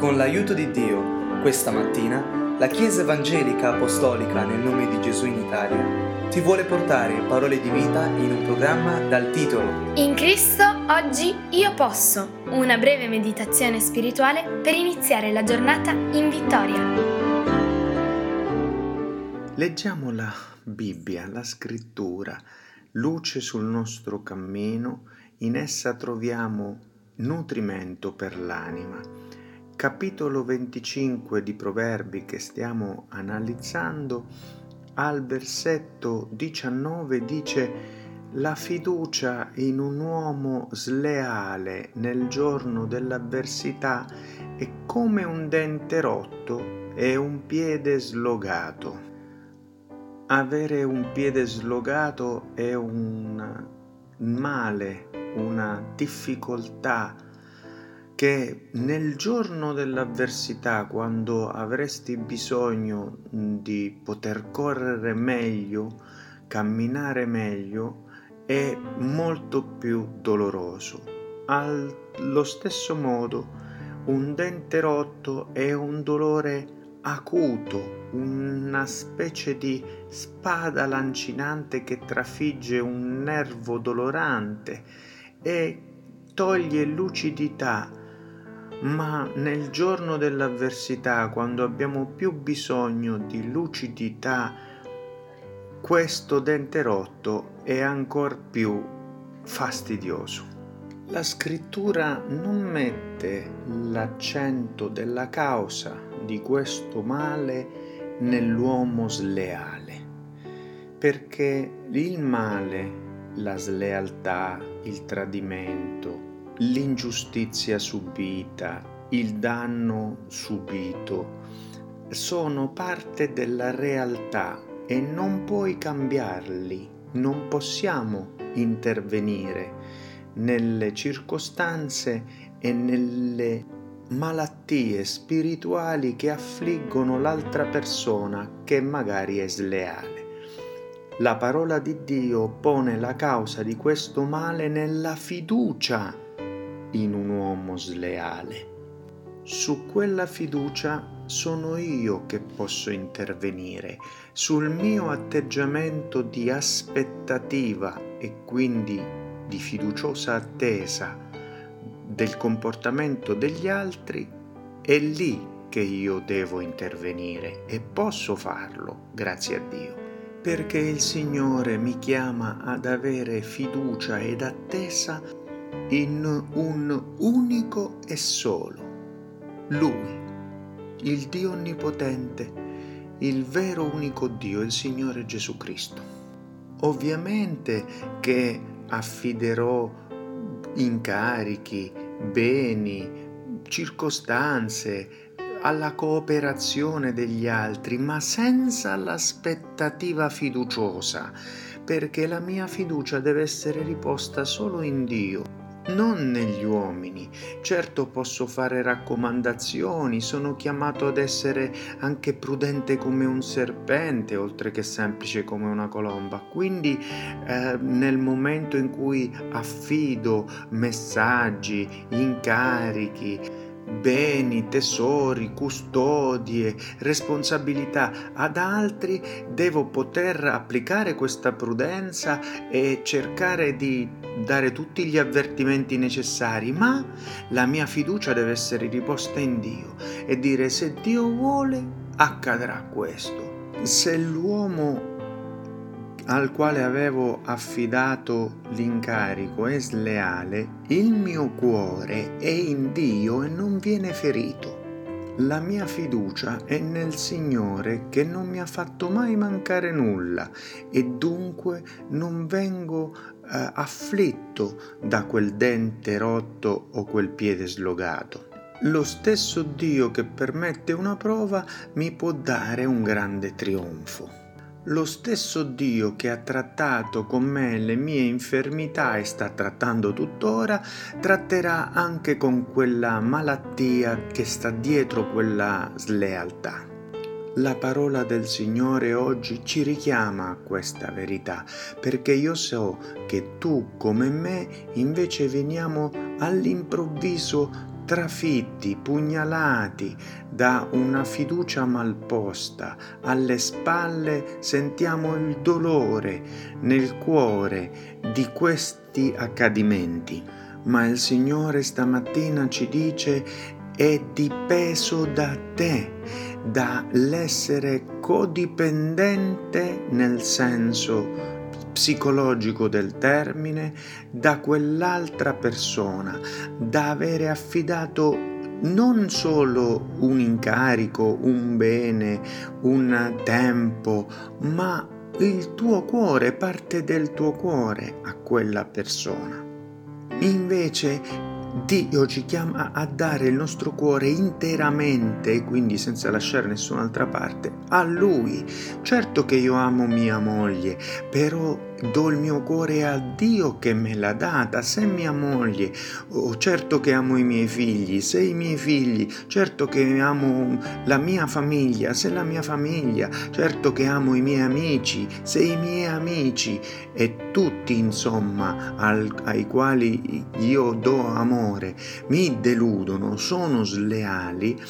Con l'aiuto di Dio, questa mattina, la Chiesa Evangelica Apostolica nel nome di Gesù in Italia ti vuole portare parole di vita in un programma dal titolo In Cristo oggi io posso, una breve meditazione spirituale per iniziare la giornata in vittoria. Leggiamo la Bibbia, la scrittura, luce sul nostro cammino, in essa troviamo nutrimento per l'anima capitolo 25 di Proverbi che stiamo analizzando, al versetto 19 dice la fiducia in un uomo sleale nel giorno dell'avversità è come un dente rotto e un piede slogato. Avere un piede slogato è un male, una difficoltà, che nel giorno dell'avversità, quando avresti bisogno di poter correre meglio, camminare meglio, è molto più doloroso. Allo stesso modo, un dente rotto è un dolore acuto, una specie di spada lancinante che trafigge un nervo dolorante e toglie lucidità ma nel giorno dell'avversità, quando abbiamo più bisogno di lucidità, questo dente rotto è ancora più fastidioso. La scrittura non mette l'accento della causa di questo male nell'uomo sleale, perché il male, la slealtà, il tradimento, l'ingiustizia subita, il danno subito, sono parte della realtà e non puoi cambiarli, non possiamo intervenire nelle circostanze e nelle malattie spirituali che affliggono l'altra persona che magari è sleale. La parola di Dio pone la causa di questo male nella fiducia in un uomo sleale. Su quella fiducia sono io che posso intervenire, sul mio atteggiamento di aspettativa e quindi di fiduciosa attesa del comportamento degli altri, è lì che io devo intervenire e posso farlo, grazie a Dio, perché il Signore mi chiama ad avere fiducia ed attesa in un unico e solo, Lui, il Dio Onnipotente, il vero unico Dio, il Signore Gesù Cristo. Ovviamente che affiderò incarichi, beni, circostanze alla cooperazione degli altri, ma senza l'aspettativa fiduciosa, perché la mia fiducia deve essere riposta solo in Dio non negli uomini. Certo posso fare raccomandazioni, sono chiamato ad essere anche prudente come un serpente, oltre che semplice come una colomba. Quindi eh, nel momento in cui affido messaggi, incarichi, beni, tesori, custodie, responsabilità ad altri, devo poter applicare questa prudenza e cercare di dare tutti gli avvertimenti necessari, ma la mia fiducia deve essere riposta in Dio e dire se Dio vuole accadrà questo. Se l'uomo al quale avevo affidato l'incarico è sleale, il mio cuore è in Dio e non viene ferito. La mia fiducia è nel Signore che non mi ha fatto mai mancare nulla e dunque non vengo eh, afflitto da quel dente rotto o quel piede slogato. Lo stesso Dio che permette una prova mi può dare un grande trionfo. Lo stesso Dio che ha trattato con me le mie infermità e sta trattando tuttora, tratterà anche con quella malattia che sta dietro quella slealtà. La parola del Signore oggi ci richiama a questa verità, perché io so che tu come me invece veniamo all'improvviso trafitti, pugnalati da una fiducia malposta, alle spalle sentiamo il dolore nel cuore di questi accadimenti. Ma il Signore stamattina ci dice è dipeso da te, dall'essere codipendente nel senso psicologico del termine da quell'altra persona, da avere affidato non solo un incarico, un bene, un tempo, ma il tuo cuore, parte del tuo cuore a quella persona. Invece Dio ci chiama a dare il nostro cuore interamente, quindi senza lasciare nessun'altra parte, a Lui. Certo che io amo mia moglie, però do il mio cuore a Dio che me l'ha data, se mia moglie, oh, certo che amo i miei figli, se i miei figli, certo che amo la mia famiglia, se la mia famiglia, certo che amo i miei amici, se i miei amici e tutti insomma al, ai quali io do amore mi deludono, sono sleali,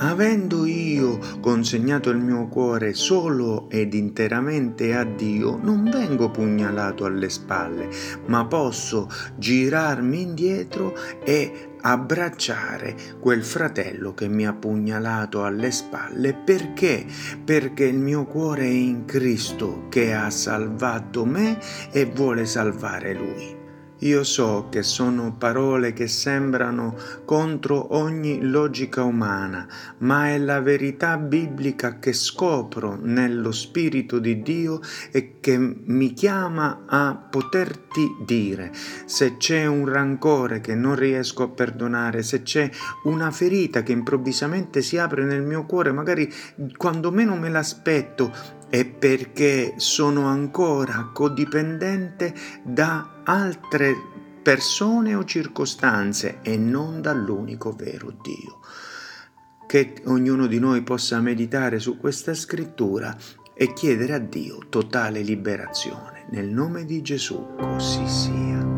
Avendo io consegnato il mio cuore solo ed interamente a Dio, non vengo pugnalato alle spalle, ma posso girarmi indietro e abbracciare quel fratello che mi ha pugnalato alle spalle perché? Perché il mio cuore è in Cristo che ha salvato me e vuole salvare lui. Io so che sono parole che sembrano contro ogni logica umana, ma è la verità biblica che scopro nello Spirito di Dio e che mi chiama a poterti dire. Se c'è un rancore che non riesco a perdonare, se c'è una ferita che improvvisamente si apre nel mio cuore, magari quando meno me l'aspetto, è perché sono ancora codipendente da altre persone o circostanze e non dall'unico vero Dio. Che ognuno di noi possa meditare su questa scrittura e chiedere a Dio totale liberazione. Nel nome di Gesù, così sia.